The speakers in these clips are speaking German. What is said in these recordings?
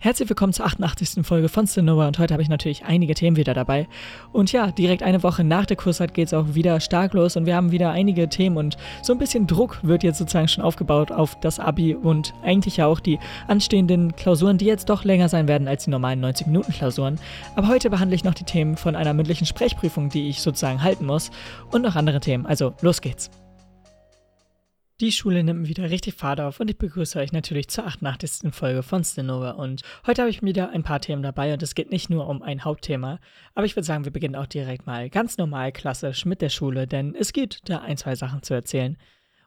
Herzlich willkommen zur 88. Folge von Cinema und heute habe ich natürlich einige Themen wieder dabei. Und ja, direkt eine Woche nach der Kurszeit geht es auch wieder stark los und wir haben wieder einige Themen und so ein bisschen Druck wird jetzt sozusagen schon aufgebaut auf das Abi und eigentlich ja auch die anstehenden Klausuren, die jetzt doch länger sein werden als die normalen 90-Minuten-Klausuren. Aber heute behandle ich noch die Themen von einer mündlichen Sprechprüfung, die ich sozusagen halten muss und noch andere Themen. Also los geht's. Die Schule nimmt wieder richtig Fahrt auf und ich begrüße euch natürlich zur 88. Folge von Stinova. Und heute habe ich wieder ein paar Themen dabei und es geht nicht nur um ein Hauptthema, aber ich würde sagen, wir beginnen auch direkt mal ganz normal klassisch mit der Schule, denn es gibt da ein, zwei Sachen zu erzählen.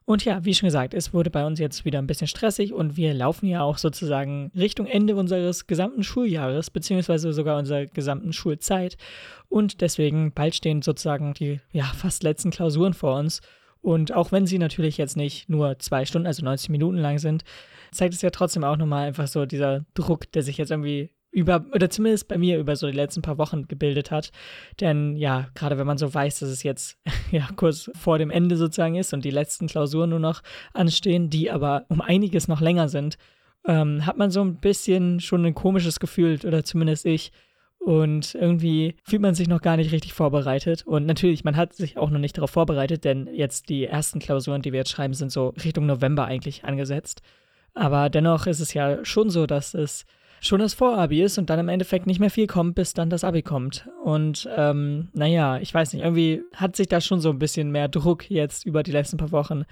Und ja, wie schon gesagt, es wurde bei uns jetzt wieder ein bisschen stressig und wir laufen ja auch sozusagen Richtung Ende unseres gesamten Schuljahres, beziehungsweise sogar unserer gesamten Schulzeit. Und deswegen bald stehen sozusagen die ja, fast letzten Klausuren vor uns. Und auch wenn sie natürlich jetzt nicht nur zwei Stunden, also 90 Minuten lang sind, zeigt es ja trotzdem auch nochmal einfach so dieser Druck, der sich jetzt irgendwie über, oder zumindest bei mir über so die letzten paar Wochen gebildet hat. Denn ja, gerade wenn man so weiß, dass es jetzt ja kurz vor dem Ende sozusagen ist und die letzten Klausuren nur noch anstehen, die aber um einiges noch länger sind, ähm, hat man so ein bisschen schon ein komisches Gefühl, oder zumindest ich, und irgendwie fühlt man sich noch gar nicht richtig vorbereitet. Und natürlich, man hat sich auch noch nicht darauf vorbereitet, denn jetzt die ersten Klausuren, die wir jetzt schreiben, sind so Richtung November eigentlich angesetzt. Aber dennoch ist es ja schon so, dass es schon das Vorabi ist und dann im Endeffekt nicht mehr viel kommt, bis dann das Abi kommt. Und ähm, naja, ich weiß nicht, irgendwie hat sich da schon so ein bisschen mehr Druck jetzt über die letzten paar Wochen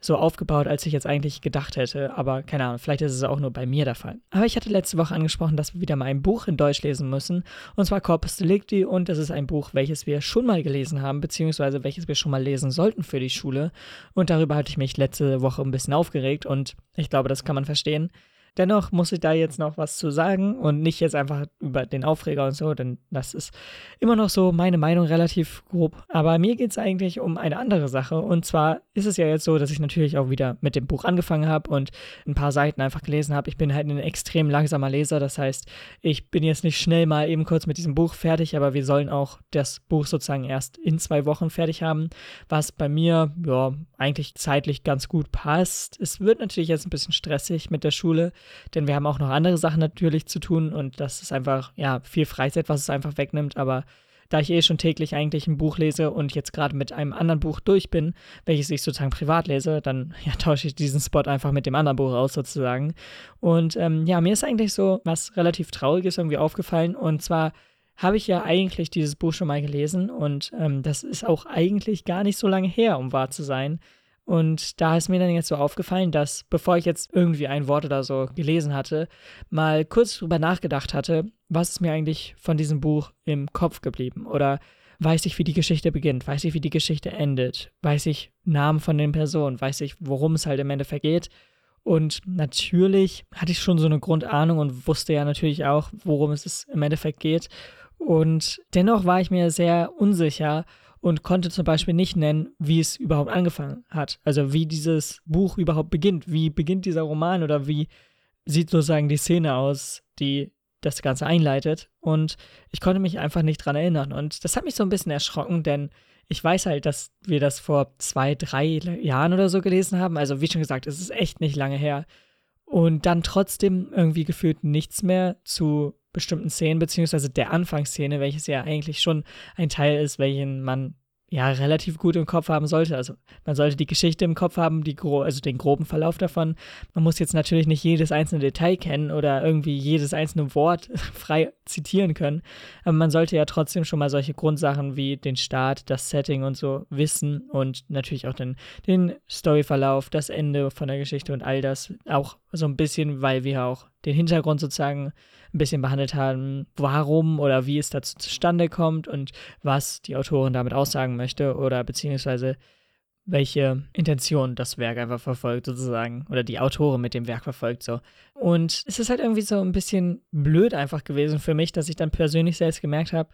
so aufgebaut, als ich jetzt eigentlich gedacht hätte. Aber keine Ahnung, vielleicht ist es auch nur bei mir der Fall. Aber ich hatte letzte Woche angesprochen, dass wir wieder mal ein Buch in Deutsch lesen müssen. Und zwar Corpus Delicti. Und das ist ein Buch, welches wir schon mal gelesen haben, beziehungsweise welches wir schon mal lesen sollten für die Schule. Und darüber hatte ich mich letzte Woche ein bisschen aufgeregt. Und ich glaube, das kann man verstehen. Dennoch muss ich da jetzt noch was zu sagen und nicht jetzt einfach über den Aufreger und so, denn das ist immer noch so meine Meinung relativ grob. Aber mir geht es eigentlich um eine andere Sache. Und zwar ist es ja jetzt so, dass ich natürlich auch wieder mit dem Buch angefangen habe und ein paar Seiten einfach gelesen habe. Ich bin halt ein extrem langsamer Leser. Das heißt, ich bin jetzt nicht schnell mal eben kurz mit diesem Buch fertig, aber wir sollen auch das Buch sozusagen erst in zwei Wochen fertig haben, was bei mir ja eigentlich zeitlich ganz gut passt. Es wird natürlich jetzt ein bisschen stressig mit der Schule denn wir haben auch noch andere Sachen natürlich zu tun und das ist einfach, ja, viel Freizeit, was es einfach wegnimmt, aber da ich eh schon täglich eigentlich ein Buch lese und jetzt gerade mit einem anderen Buch durch bin, welches ich sozusagen privat lese, dann ja, tausche ich diesen Spot einfach mit dem anderen Buch aus sozusagen. Und ähm, ja, mir ist eigentlich so was relativ Trauriges irgendwie aufgefallen und zwar habe ich ja eigentlich dieses Buch schon mal gelesen und ähm, das ist auch eigentlich gar nicht so lange her, um wahr zu sein. Und da ist mir dann jetzt so aufgefallen, dass bevor ich jetzt irgendwie ein Wort oder so gelesen hatte, mal kurz drüber nachgedacht hatte, was ist mir eigentlich von diesem Buch im Kopf geblieben? Oder weiß ich, wie die Geschichte beginnt? Weiß ich, wie die Geschichte endet? Weiß ich Namen von den Personen? Weiß ich, worum es halt im Endeffekt geht? Und natürlich hatte ich schon so eine Grundahnung und wusste ja natürlich auch, worum es im Endeffekt geht. Und dennoch war ich mir sehr unsicher, und konnte zum Beispiel nicht nennen, wie es überhaupt angefangen hat. Also wie dieses Buch überhaupt beginnt. Wie beginnt dieser Roman oder wie sieht sozusagen die Szene aus, die das Ganze einleitet. Und ich konnte mich einfach nicht dran erinnern. Und das hat mich so ein bisschen erschrocken, denn ich weiß halt, dass wir das vor zwei, drei Jahren oder so gelesen haben. Also wie schon gesagt, es ist echt nicht lange her. Und dann trotzdem irgendwie gefühlt nichts mehr zu bestimmten Szenen, beziehungsweise der Anfangsszene, welches ja eigentlich schon ein Teil ist, welchen man ja relativ gut im Kopf haben sollte. Also man sollte die Geschichte im Kopf haben, die gro also den groben Verlauf davon. Man muss jetzt natürlich nicht jedes einzelne Detail kennen oder irgendwie jedes einzelne Wort frei zitieren können, aber man sollte ja trotzdem schon mal solche Grundsachen wie den Start, das Setting und so wissen und natürlich auch den, den Storyverlauf, das Ende von der Geschichte und all das auch so ein bisschen, weil wir auch den Hintergrund sozusagen ein bisschen behandelt haben, warum oder wie es dazu zustande kommt und was die Autorin damit aussagen möchte oder beziehungsweise welche Intention das Werk einfach verfolgt, sozusagen, oder die Autorin mit dem Werk verfolgt, so. Und es ist halt irgendwie so ein bisschen blöd einfach gewesen für mich, dass ich dann persönlich selbst gemerkt habe,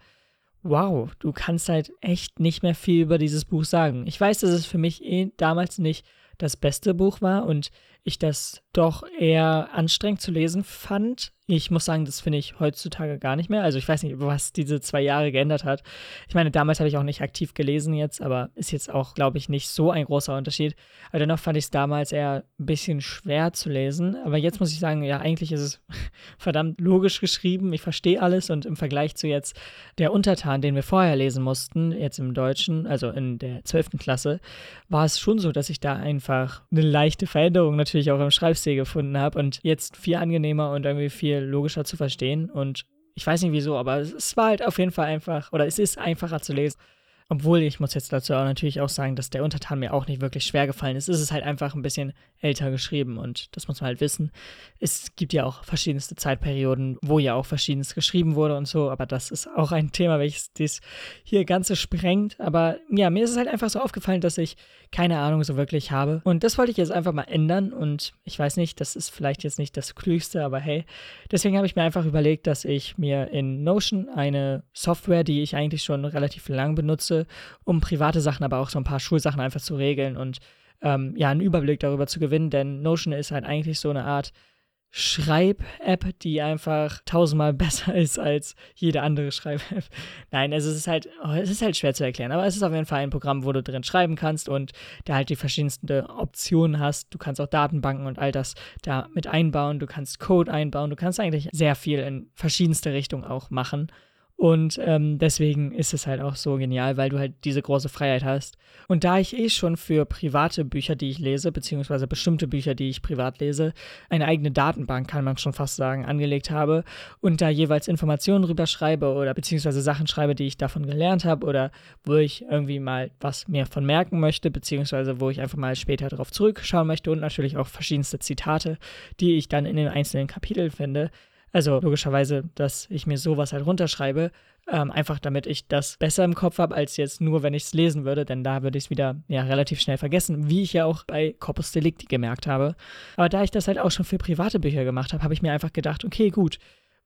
wow, du kannst halt echt nicht mehr viel über dieses Buch sagen. Ich weiß, dass es für mich eh damals nicht das beste Buch war und ich das doch eher anstrengend zu lesen fand. Ich muss sagen, das finde ich heutzutage gar nicht mehr. Also ich weiß nicht, was diese zwei Jahre geändert hat. Ich meine, damals habe ich auch nicht aktiv gelesen jetzt, aber ist jetzt auch, glaube ich, nicht so ein großer Unterschied. Aber dennoch fand ich es damals eher ein bisschen schwer zu lesen. Aber jetzt muss ich sagen, ja, eigentlich ist es verdammt logisch geschrieben. Ich verstehe alles und im Vergleich zu jetzt der Untertan, den wir vorher lesen mussten, jetzt im Deutschen, also in der 12. Klasse, war es schon so, dass ich da einfach eine leichte Veränderung natürlich auch im Schreibstil gefunden habe und jetzt viel angenehmer und irgendwie viel logischer zu verstehen. Und ich weiß nicht wieso, aber es war halt auf jeden Fall einfach, oder es ist einfacher zu lesen. Obwohl, ich muss jetzt dazu auch natürlich auch sagen, dass der Untertan mir auch nicht wirklich schwer gefallen ist. Es ist halt einfach ein bisschen älter geschrieben und das muss man halt wissen. Es gibt ja auch verschiedenste Zeitperioden, wo ja auch verschiedenes geschrieben wurde und so, aber das ist auch ein Thema, welches dies hier Ganze sprengt. Aber ja, mir ist es halt einfach so aufgefallen, dass ich keine Ahnung so wirklich habe. Und das wollte ich jetzt einfach mal ändern und ich weiß nicht, das ist vielleicht jetzt nicht das Klügste, aber hey, deswegen habe ich mir einfach überlegt, dass ich mir in Notion eine Software, die ich eigentlich schon relativ lang benutze, um private Sachen, aber auch so ein paar Schulsachen einfach zu regeln und ähm, ja, einen Überblick darüber zu gewinnen, denn Notion ist halt eigentlich so eine Art Schreib-App, die einfach tausendmal besser ist als jede andere Schreib-App. Nein, also es ist halt, oh, es ist halt schwer zu erklären, aber es ist auf jeden Fall ein Programm, wo du drin schreiben kannst und da halt die verschiedensten Optionen hast. Du kannst auch Datenbanken und all das da mit einbauen, du kannst Code einbauen, du kannst eigentlich sehr viel in verschiedenste Richtungen auch machen. Und ähm, deswegen ist es halt auch so genial, weil du halt diese große Freiheit hast. Und da ich eh schon für private Bücher, die ich lese, beziehungsweise bestimmte Bücher, die ich privat lese, eine eigene Datenbank, kann man schon fast sagen, angelegt habe und da jeweils Informationen drüber schreibe oder beziehungsweise Sachen schreibe, die ich davon gelernt habe oder wo ich irgendwie mal was mehr von merken möchte, beziehungsweise wo ich einfach mal später darauf zurückschauen möchte und natürlich auch verschiedenste Zitate, die ich dann in den einzelnen Kapiteln finde, also logischerweise, dass ich mir sowas halt runterschreibe, ähm, einfach damit ich das besser im Kopf habe, als jetzt nur, wenn ich es lesen würde, denn da würde ich es wieder ja, relativ schnell vergessen, wie ich ja auch bei Corpus Delicti gemerkt habe. Aber da ich das halt auch schon für private Bücher gemacht habe, habe ich mir einfach gedacht, okay, gut,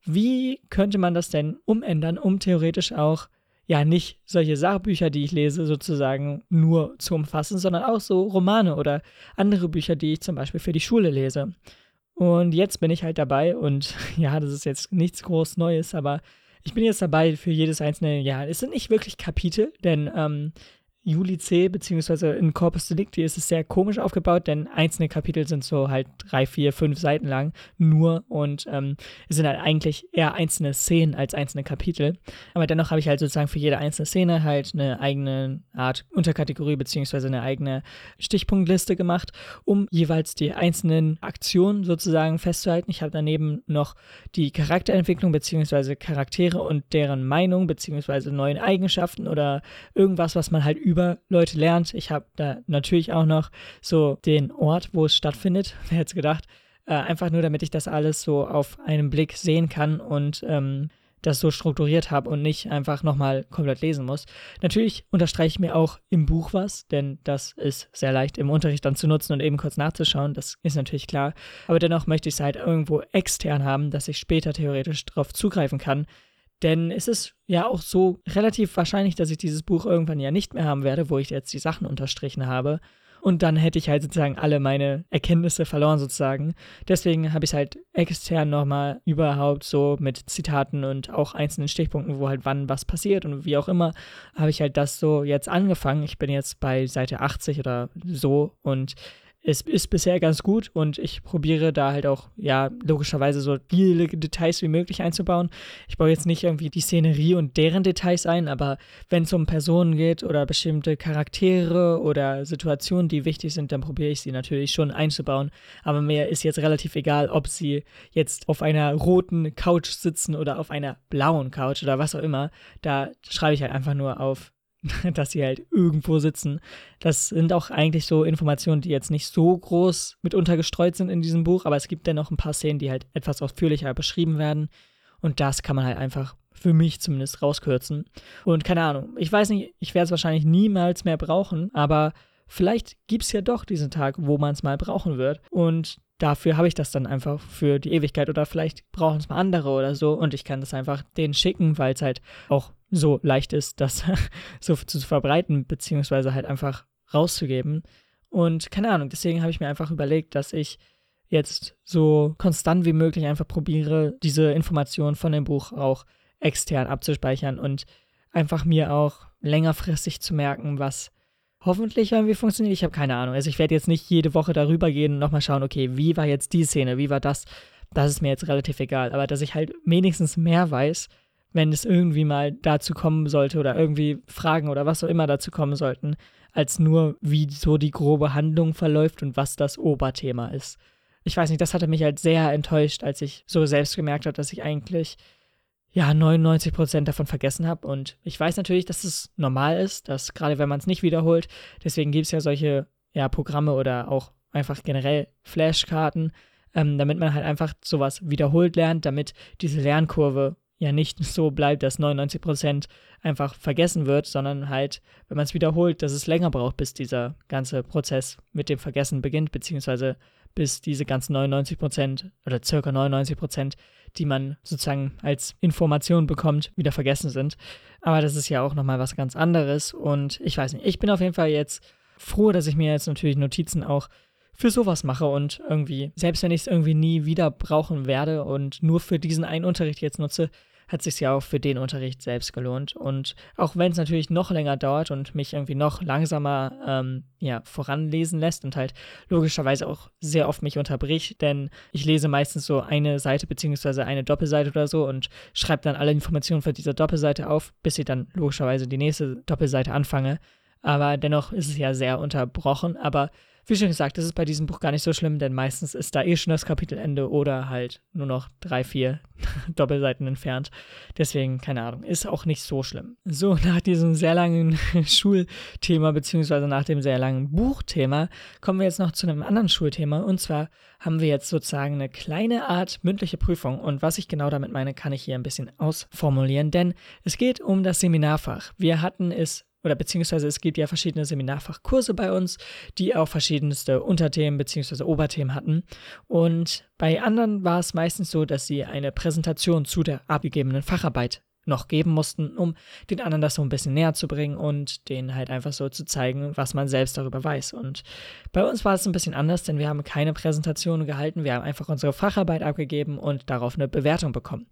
wie könnte man das denn umändern, um theoretisch auch ja nicht solche Sachbücher, die ich lese, sozusagen nur zu umfassen, sondern auch so Romane oder andere Bücher, die ich zum Beispiel für die Schule lese. Und jetzt bin ich halt dabei und ja, das ist jetzt nichts groß Neues, aber ich bin jetzt dabei für jedes einzelne Jahr. Es sind nicht wirklich Kapitel, denn ähm, Juli C, beziehungsweise in Corpus Delicti ist es sehr komisch aufgebaut, denn einzelne Kapitel sind so halt drei, vier, fünf Seiten lang nur und ähm, es sind halt eigentlich eher einzelne Szenen als einzelne Kapitel. Aber dennoch habe ich halt sozusagen für jede einzelne Szene halt eine eigene Art Unterkategorie beziehungsweise eine eigene Stichpunktliste gemacht, um jeweils die einzelnen Aktionen sozusagen festzuhalten. Ich habe daneben noch die Charakterentwicklung beziehungsweise Charaktere und deren Meinung beziehungsweise neuen Eigenschaften oder irgendwas, was man halt über Leute lernt. Ich habe da natürlich auch noch so den Ort, wo es stattfindet. Wer hätte es gedacht? Äh, einfach nur, damit ich das alles so auf einen Blick sehen kann und ähm, das so strukturiert habe und nicht einfach nochmal komplett lesen muss. Natürlich unterstreiche ich mir auch im Buch was, denn das ist sehr leicht im Unterricht dann zu nutzen und eben kurz nachzuschauen. Das ist natürlich klar. Aber dennoch möchte ich es halt irgendwo extern haben, dass ich später theoretisch darauf zugreifen kann. Denn es ist ja auch so relativ wahrscheinlich, dass ich dieses Buch irgendwann ja nicht mehr haben werde, wo ich jetzt die Sachen unterstrichen habe. Und dann hätte ich halt sozusagen alle meine Erkenntnisse verloren sozusagen. Deswegen habe ich es halt extern nochmal überhaupt so mit Zitaten und auch einzelnen Stichpunkten, wo halt wann was passiert und wie auch immer, habe ich halt das so jetzt angefangen. Ich bin jetzt bei Seite 80 oder so und es ist bisher ganz gut und ich probiere da halt auch, ja, logischerweise so viele Details wie möglich einzubauen. Ich baue jetzt nicht irgendwie die Szenerie und deren Details ein, aber wenn es um Personen geht oder bestimmte Charaktere oder Situationen, die wichtig sind, dann probiere ich sie natürlich schon einzubauen. Aber mir ist jetzt relativ egal, ob sie jetzt auf einer roten Couch sitzen oder auf einer blauen Couch oder was auch immer. Da schreibe ich halt einfach nur auf dass sie halt irgendwo sitzen. Das sind auch eigentlich so Informationen, die jetzt nicht so groß mit untergestreut sind in diesem Buch, aber es gibt dennoch ein paar Szenen, die halt etwas ausführlicher beschrieben werden. Und das kann man halt einfach für mich zumindest rauskürzen. Und keine Ahnung, ich weiß nicht, ich werde es wahrscheinlich niemals mehr brauchen, aber vielleicht gibt es ja doch diesen Tag, wo man es mal brauchen wird. Und dafür habe ich das dann einfach für die Ewigkeit oder vielleicht brauchen es mal andere oder so und ich kann das einfach denen schicken, weil es halt auch so leicht ist, das so zu verbreiten, beziehungsweise halt einfach rauszugeben. Und keine Ahnung, deswegen habe ich mir einfach überlegt, dass ich jetzt so konstant wie möglich einfach probiere, diese Informationen von dem Buch auch extern abzuspeichern und einfach mir auch längerfristig zu merken, was hoffentlich irgendwie funktioniert. Ich habe keine Ahnung. Also ich werde jetzt nicht jede Woche darüber gehen und nochmal schauen, okay, wie war jetzt die Szene, wie war das? Das ist mir jetzt relativ egal. Aber dass ich halt wenigstens mehr weiß, wenn es irgendwie mal dazu kommen sollte oder irgendwie Fragen oder was auch immer dazu kommen sollten, als nur, wie so die grobe Handlung verläuft und was das Oberthema ist. Ich weiß nicht, das hatte mich halt sehr enttäuscht, als ich so selbst gemerkt habe, dass ich eigentlich ja 99 Prozent davon vergessen habe. Und ich weiß natürlich, dass es normal ist, dass gerade wenn man es nicht wiederholt, deswegen gibt es ja solche ja, Programme oder auch einfach generell Flashkarten, ähm, damit man halt einfach sowas wiederholt lernt, damit diese Lernkurve ja nicht so bleibt, dass 99 Prozent einfach vergessen wird, sondern halt, wenn man es wiederholt, dass es länger braucht, bis dieser ganze Prozess mit dem Vergessen beginnt, beziehungsweise bis diese ganzen 99 Prozent oder circa 99%, Prozent, die man sozusagen als Information bekommt, wieder vergessen sind. Aber das ist ja auch nochmal was ganz anderes und ich weiß nicht, ich bin auf jeden Fall jetzt froh, dass ich mir jetzt natürlich Notizen auch für sowas mache und irgendwie, selbst wenn ich es irgendwie nie wieder brauchen werde und nur für diesen einen Unterricht jetzt nutze, hat sich ja auch für den Unterricht selbst gelohnt. Und auch wenn es natürlich noch länger dauert und mich irgendwie noch langsamer ähm, ja, voranlesen lässt und halt logischerweise auch sehr oft mich unterbricht, denn ich lese meistens so eine Seite beziehungsweise eine Doppelseite oder so und schreibe dann alle Informationen für diese Doppelseite auf, bis ich dann logischerweise die nächste Doppelseite anfange. Aber dennoch ist es ja sehr unterbrochen. Aber wie schon gesagt, ist bei diesem Buch gar nicht so schlimm, denn meistens ist da eh schon das Kapitelende oder halt nur noch drei, vier Doppelseiten entfernt. Deswegen, keine Ahnung, ist auch nicht so schlimm. So, nach diesem sehr langen Schulthema, beziehungsweise nach dem sehr langen Buchthema, kommen wir jetzt noch zu einem anderen Schulthema. Und zwar haben wir jetzt sozusagen eine kleine Art mündliche Prüfung. Und was ich genau damit meine, kann ich hier ein bisschen ausformulieren, denn es geht um das Seminarfach. Wir hatten es oder beziehungsweise es gibt ja verschiedene Seminarfachkurse bei uns, die auch verschiedenste Unterthemen beziehungsweise Oberthemen hatten. Und bei anderen war es meistens so, dass sie eine Präsentation zu der abgegebenen Facharbeit noch geben mussten, um den anderen das so ein bisschen näher zu bringen und denen halt einfach so zu zeigen, was man selbst darüber weiß. Und bei uns war es ein bisschen anders, denn wir haben keine Präsentation gehalten, wir haben einfach unsere Facharbeit abgegeben und darauf eine Bewertung bekommen.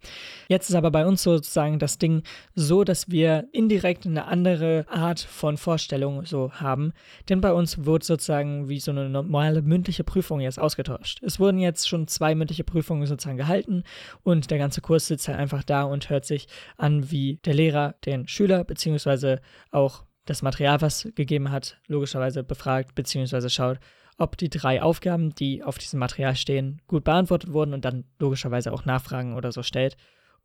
Jetzt ist aber bei uns sozusagen das Ding so, dass wir indirekt eine andere Art von Vorstellung so haben, denn bei uns wurde sozusagen wie so eine normale mündliche Prüfung jetzt ausgetauscht. Es wurden jetzt schon zwei mündliche Prüfungen sozusagen gehalten und der ganze Kurs sitzt halt einfach da und hört sich an, wie der Lehrer den Schüler beziehungsweise auch das Material, was gegeben hat, logischerweise befragt beziehungsweise schaut, ob die drei Aufgaben, die auf diesem Material stehen, gut beantwortet wurden und dann logischerweise auch Nachfragen oder so stellt.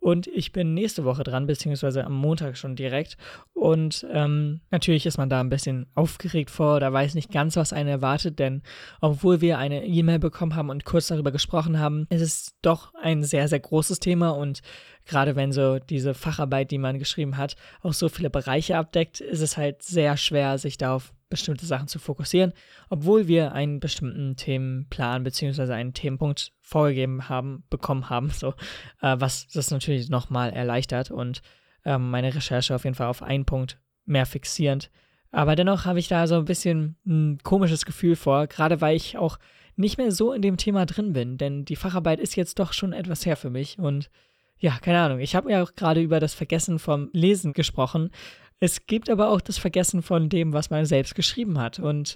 Und ich bin nächste Woche dran, beziehungsweise am Montag schon direkt. Und ähm, natürlich ist man da ein bisschen aufgeregt vor oder weiß nicht ganz, was einen erwartet, denn obwohl wir eine E-Mail bekommen haben und kurz darüber gesprochen haben, ist es doch ein sehr, sehr großes Thema und gerade wenn so diese Facharbeit, die man geschrieben hat, auch so viele Bereiche abdeckt, ist es halt sehr schwer, sich darauf bestimmte Sachen zu fokussieren, obwohl wir einen bestimmten Themenplan bzw. einen Themenpunkt vorgegeben haben, bekommen haben, so, äh, was das natürlich nochmal erleichtert und äh, meine Recherche auf jeden Fall auf einen Punkt mehr fixierend. Aber dennoch habe ich da so ein bisschen ein komisches Gefühl vor, gerade weil ich auch nicht mehr so in dem Thema drin bin, denn die Facharbeit ist jetzt doch schon etwas her für mich und ja, keine Ahnung. Ich habe ja auch gerade über das Vergessen vom Lesen gesprochen. Es gibt aber auch das Vergessen von dem, was man selbst geschrieben hat. Und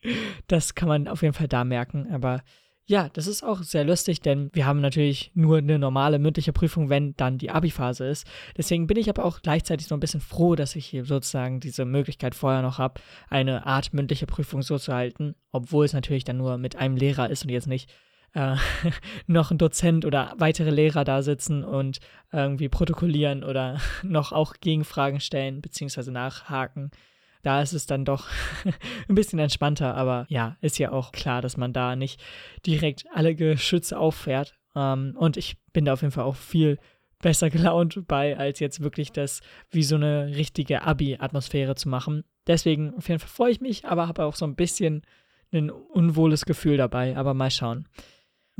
das kann man auf jeden Fall da merken. Aber ja, das ist auch sehr lustig, denn wir haben natürlich nur eine normale mündliche Prüfung, wenn dann die Abi-Phase ist. Deswegen bin ich aber auch gleichzeitig so ein bisschen froh, dass ich hier sozusagen diese Möglichkeit vorher noch habe, eine Art mündliche Prüfung so zu halten, obwohl es natürlich dann nur mit einem Lehrer ist und jetzt nicht äh, noch ein Dozent oder weitere Lehrer da sitzen und irgendwie protokollieren oder noch auch Gegenfragen stellen bzw. nachhaken. Da ist es dann doch ein bisschen entspannter, aber ja, ist ja auch klar, dass man da nicht direkt alle Geschütze auffährt. Ähm, und ich bin da auf jeden Fall auch viel besser gelaunt bei, als jetzt wirklich das wie so eine richtige Abi-Atmosphäre zu machen. Deswegen auf jeden Fall freue ich mich, aber habe auch so ein bisschen ein unwohles Gefühl dabei. Aber mal schauen.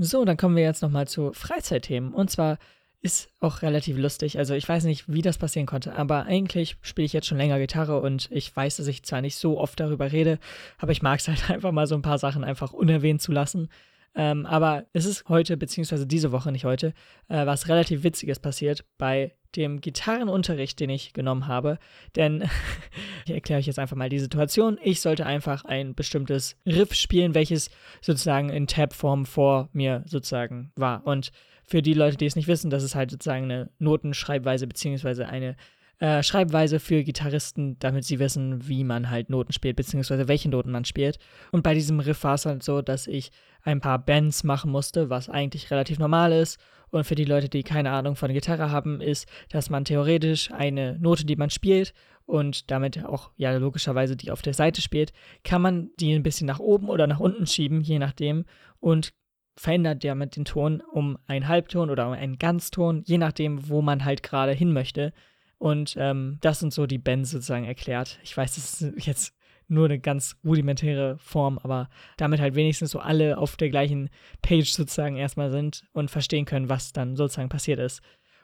So, dann kommen wir jetzt nochmal zu Freizeitthemen. Und zwar ist auch relativ lustig. Also ich weiß nicht, wie das passieren konnte, aber eigentlich spiele ich jetzt schon länger Gitarre und ich weiß, dass ich zwar nicht so oft darüber rede, aber ich mag es halt einfach mal so ein paar Sachen einfach unerwähnt zu lassen. Ähm, aber es ist heute, beziehungsweise diese Woche, nicht heute, äh, was relativ Witziges passiert bei dem Gitarrenunterricht, den ich genommen habe. Denn ich erkläre euch jetzt einfach mal die Situation. Ich sollte einfach ein bestimmtes Riff spielen, welches sozusagen in Tab-Form vor mir sozusagen war. Und für die Leute, die es nicht wissen, das ist halt sozusagen eine Notenschreibweise beziehungsweise eine äh, Schreibweise für Gitarristen, damit sie wissen, wie man halt Noten spielt, beziehungsweise welche Noten man spielt. Und bei diesem Riff war es halt so, dass ich ein paar Bends machen musste, was eigentlich relativ normal ist. Und für die Leute, die keine Ahnung von Gitarre haben, ist, dass man theoretisch eine Note, die man spielt und damit auch ja logischerweise die auf der Seite spielt, kann man die ein bisschen nach oben oder nach unten schieben, je nachdem. Und verändert damit den Ton um einen Halbton oder um einen Ganzton, je nachdem, wo man halt gerade hin möchte. Und ähm, das sind so die Bands sozusagen erklärt. Ich weiß, das ist jetzt nur eine ganz rudimentäre Form, aber damit halt wenigstens so alle auf der gleichen Page sozusagen erstmal sind und verstehen können, was dann sozusagen passiert ist.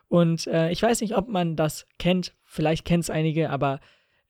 Und äh, ich weiß nicht, ob man das kennt, vielleicht kennt es einige, aber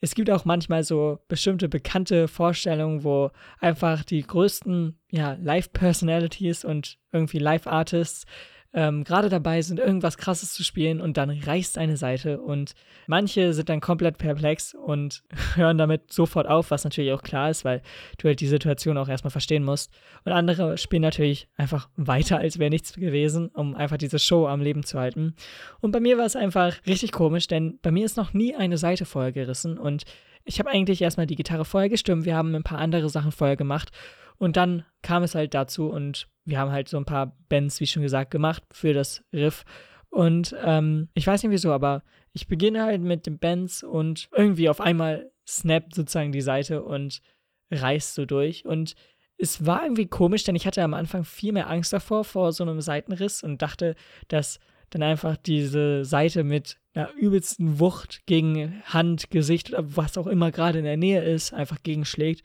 es gibt auch manchmal so bestimmte bekannte Vorstellungen, wo einfach die größten ja, Live-Personalities und irgendwie Live-Artists ähm, gerade dabei sind, irgendwas Krasses zu spielen und dann reißt eine Seite und manche sind dann komplett perplex und hören damit sofort auf, was natürlich auch klar ist, weil du halt die Situation auch erstmal verstehen musst. Und andere spielen natürlich einfach weiter, als wäre nichts gewesen, um einfach diese Show am Leben zu halten. Und bei mir war es einfach richtig komisch, denn bei mir ist noch nie eine Seite vorher gerissen und ich habe eigentlich erstmal die Gitarre vorher gestimmt, wir haben ein paar andere Sachen vorher gemacht und dann kam es halt dazu und wir haben halt so ein paar Bands, wie schon gesagt, gemacht für das Riff. Und ähm, ich weiß nicht wieso, aber ich beginne halt mit den Bands und irgendwie auf einmal snappt sozusagen die Seite und reißt so durch. Und es war irgendwie komisch, denn ich hatte am Anfang viel mehr Angst davor, vor so einem Seitenriss und dachte, dass dann einfach diese Seite mit einer übelsten Wucht gegen Hand, Gesicht oder was auch immer gerade in der Nähe ist, einfach gegenschlägt.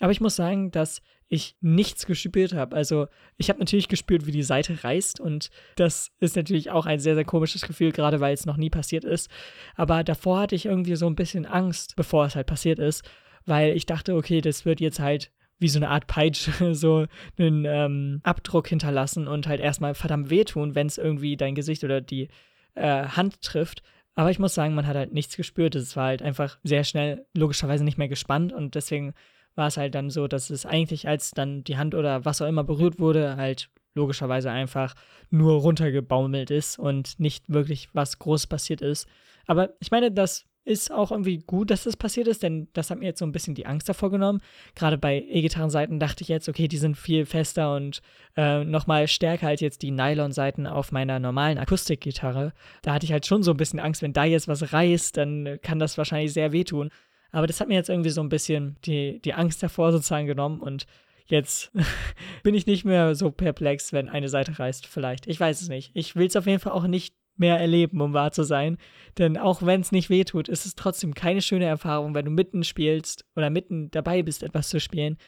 Aber ich muss sagen, dass ich nichts gespürt habe. Also ich habe natürlich gespürt, wie die Seite reißt und das ist natürlich auch ein sehr, sehr komisches Gefühl, gerade weil es noch nie passiert ist. Aber davor hatte ich irgendwie so ein bisschen Angst, bevor es halt passiert ist, weil ich dachte, okay, das wird jetzt halt wie so eine Art Peitsche so einen ähm, Abdruck hinterlassen und halt erstmal verdammt wehtun, wenn es irgendwie dein Gesicht oder die äh, Hand trifft. Aber ich muss sagen, man hat halt nichts gespürt. Es war halt einfach sehr schnell logischerweise nicht mehr gespannt und deswegen war es halt dann so, dass es eigentlich, als dann die Hand oder was auch immer berührt wurde, halt logischerweise einfach nur runtergebaumelt ist und nicht wirklich was groß passiert ist. Aber ich meine, das ist auch irgendwie gut, dass das passiert ist, denn das hat mir jetzt so ein bisschen die Angst davor genommen. Gerade bei E-Gitarren-Seiten dachte ich jetzt, okay, die sind viel fester und äh, nochmal stärker als jetzt die Nylon-Seiten auf meiner normalen Akustikgitarre. Da hatte ich halt schon so ein bisschen Angst, wenn da jetzt was reißt, dann kann das wahrscheinlich sehr wehtun. Aber das hat mir jetzt irgendwie so ein bisschen die, die Angst davor sozusagen genommen und jetzt bin ich nicht mehr so perplex, wenn eine Seite reißt, vielleicht. Ich weiß es nicht. Ich will es auf jeden Fall auch nicht mehr erleben, um wahr zu sein. Denn auch wenn es nicht wehtut, ist es trotzdem keine schöne Erfahrung, wenn du mitten spielst oder mitten dabei bist, etwas zu spielen,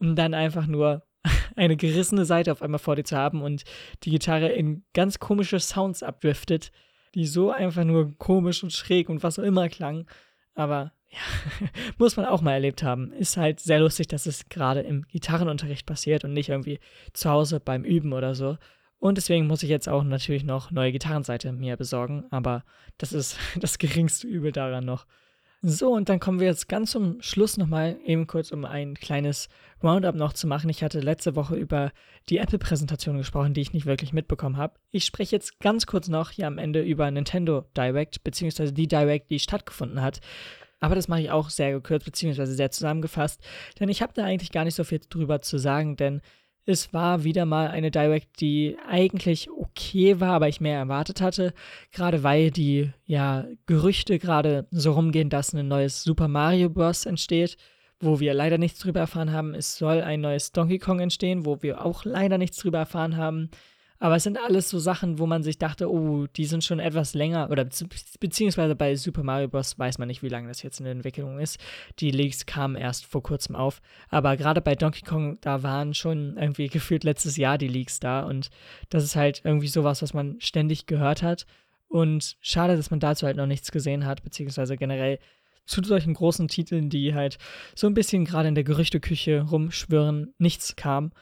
um dann einfach nur eine gerissene Seite auf einmal vor dir zu haben und die Gitarre in ganz komische Sounds abdriftet, die so einfach nur komisch und schräg und was auch immer klangen. Aber ja, muss man auch mal erlebt haben. Ist halt sehr lustig, dass es gerade im Gitarrenunterricht passiert und nicht irgendwie zu Hause beim Üben oder so. Und deswegen muss ich jetzt auch natürlich noch neue Gitarrenseite mir besorgen, aber das ist das geringste Übel daran noch. So, und dann kommen wir jetzt ganz zum Schluss nochmal eben kurz, um ein kleines Roundup noch zu machen. Ich hatte letzte Woche über die Apple-Präsentation gesprochen, die ich nicht wirklich mitbekommen habe. Ich spreche jetzt ganz kurz noch hier am Ende über Nintendo Direct, beziehungsweise die Direct, die stattgefunden hat. Aber das mache ich auch sehr gekürzt bzw. sehr zusammengefasst, denn ich habe da eigentlich gar nicht so viel drüber zu sagen, denn es war wieder mal eine Direct, die eigentlich okay war, aber ich mehr erwartet hatte, gerade weil die ja Gerüchte gerade so rumgehen, dass ein neues Super Mario Bros. entsteht, wo wir leider nichts drüber erfahren haben. Es soll ein neues Donkey Kong entstehen, wo wir auch leider nichts drüber erfahren haben. Aber es sind alles so Sachen, wo man sich dachte, oh, die sind schon etwas länger, oder beziehungsweise bei Super Mario Bros. weiß man nicht, wie lange das jetzt in der Entwicklung ist. Die Leaks kamen erst vor kurzem auf. Aber gerade bei Donkey Kong, da waren schon irgendwie gefühlt letztes Jahr die Leaks da. Und das ist halt irgendwie sowas, was man ständig gehört hat. Und schade, dass man dazu halt noch nichts gesehen hat, beziehungsweise generell zu solchen großen Titeln, die halt so ein bisschen gerade in der Gerüchteküche rumschwirren, nichts kam.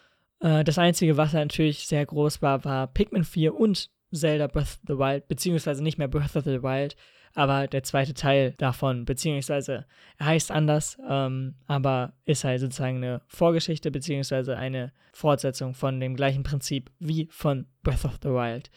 Äh, das Einzige, was natürlich sehr groß war, war Pikmin 4 und Zelda Breath of the Wild, beziehungsweise nicht mehr Breath of the Wild, aber der zweite Teil davon, beziehungsweise er heißt anders, ähm, aber ist halt sozusagen eine Vorgeschichte, beziehungsweise eine Fortsetzung von dem gleichen Prinzip wie von Breath of the Wild.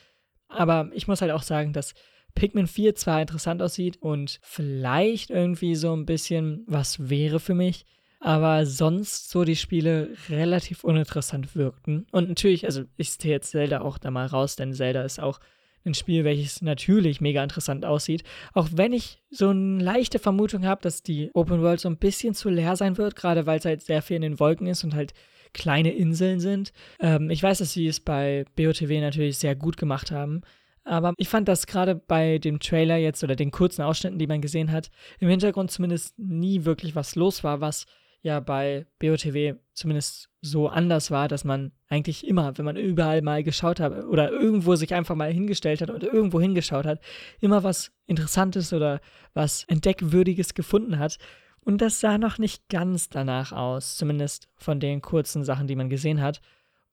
Aber ich muss halt auch sagen, dass Pikmin 4 zwar interessant aussieht und vielleicht irgendwie so ein bisschen was wäre für mich, aber sonst so die Spiele relativ uninteressant wirkten. Und natürlich, also ich stehe jetzt Zelda auch da mal raus, denn Zelda ist auch ein Spiel, welches natürlich mega interessant aussieht. Auch wenn ich so eine leichte Vermutung habe, dass die Open World so ein bisschen zu leer sein wird, gerade weil es halt sehr viel in den Wolken ist und halt kleine Inseln sind. Ähm, ich weiß, dass sie es bei BOTW natürlich sehr gut gemacht haben. Aber ich fand, dass gerade bei dem Trailer jetzt oder den kurzen Ausschnitten, die man gesehen hat, im Hintergrund zumindest nie wirklich was los war, was ja bei BOTW zumindest so anders war, dass man eigentlich immer, wenn man überall mal geschaut hat oder irgendwo sich einfach mal hingestellt hat oder irgendwo hingeschaut hat, immer was Interessantes oder was Entdeckwürdiges gefunden hat. Und das sah noch nicht ganz danach aus, zumindest von den kurzen Sachen, die man gesehen hat.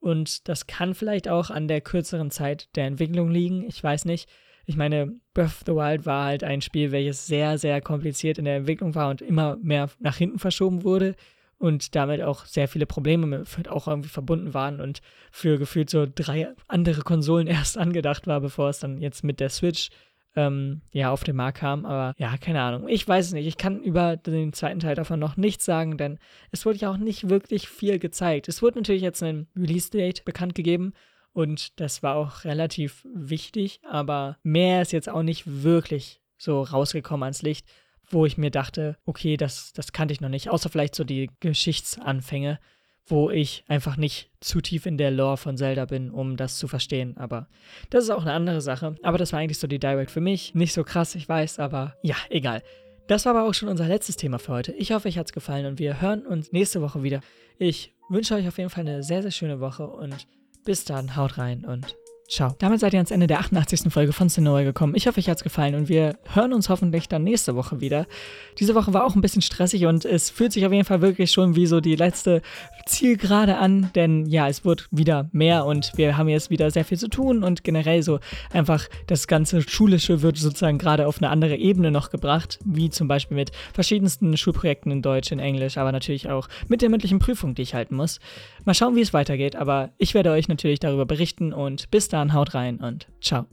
Und das kann vielleicht auch an der kürzeren Zeit der Entwicklung liegen, ich weiß nicht. Ich meine, Breath of the Wild war halt ein Spiel, welches sehr, sehr kompliziert in der Entwicklung war und immer mehr nach hinten verschoben wurde und damit auch sehr viele Probleme mit auch irgendwie verbunden waren und für gefühlt so drei andere Konsolen erst angedacht war, bevor es dann jetzt mit der Switch ähm, ja auf den Markt kam. Aber ja, keine Ahnung. Ich weiß es nicht. Ich kann über den zweiten Teil davon noch nichts sagen, denn es wurde ja auch nicht wirklich viel gezeigt. Es wurde natürlich jetzt ein Release-Date bekannt gegeben und das war auch relativ wichtig, aber mehr ist jetzt auch nicht wirklich so rausgekommen ans Licht, wo ich mir dachte, okay, das, das kannte ich noch nicht, außer vielleicht so die Geschichtsanfänge, wo ich einfach nicht zu tief in der Lore von Zelda bin, um das zu verstehen. Aber das ist auch eine andere Sache. Aber das war eigentlich so die Direct für mich. Nicht so krass, ich weiß, aber ja, egal. Das war aber auch schon unser letztes Thema für heute. Ich hoffe, euch hat es gefallen und wir hören uns nächste Woche wieder. Ich wünsche euch auf jeden Fall eine sehr, sehr schöne Woche und bis dann, haut rein und ciao. Damit seid ihr ans Ende der 88. Folge von Cinema gekommen. Ich hoffe, euch hat es gefallen und wir hören uns hoffentlich dann nächste Woche wieder. Diese Woche war auch ein bisschen stressig und es fühlt sich auf jeden Fall wirklich schon wie so die letzte Zielgerade an, denn ja, es wird wieder mehr und wir haben jetzt wieder sehr viel zu tun und generell so einfach das ganze Schulische wird sozusagen gerade auf eine andere Ebene noch gebracht, wie zum Beispiel mit verschiedensten Schulprojekten in Deutsch, in Englisch, aber natürlich auch mit der mündlichen Prüfung, die ich halten muss. Mal schauen, wie es weitergeht, aber ich werde euch natürlich darüber berichten und bis dann, haut rein und ciao.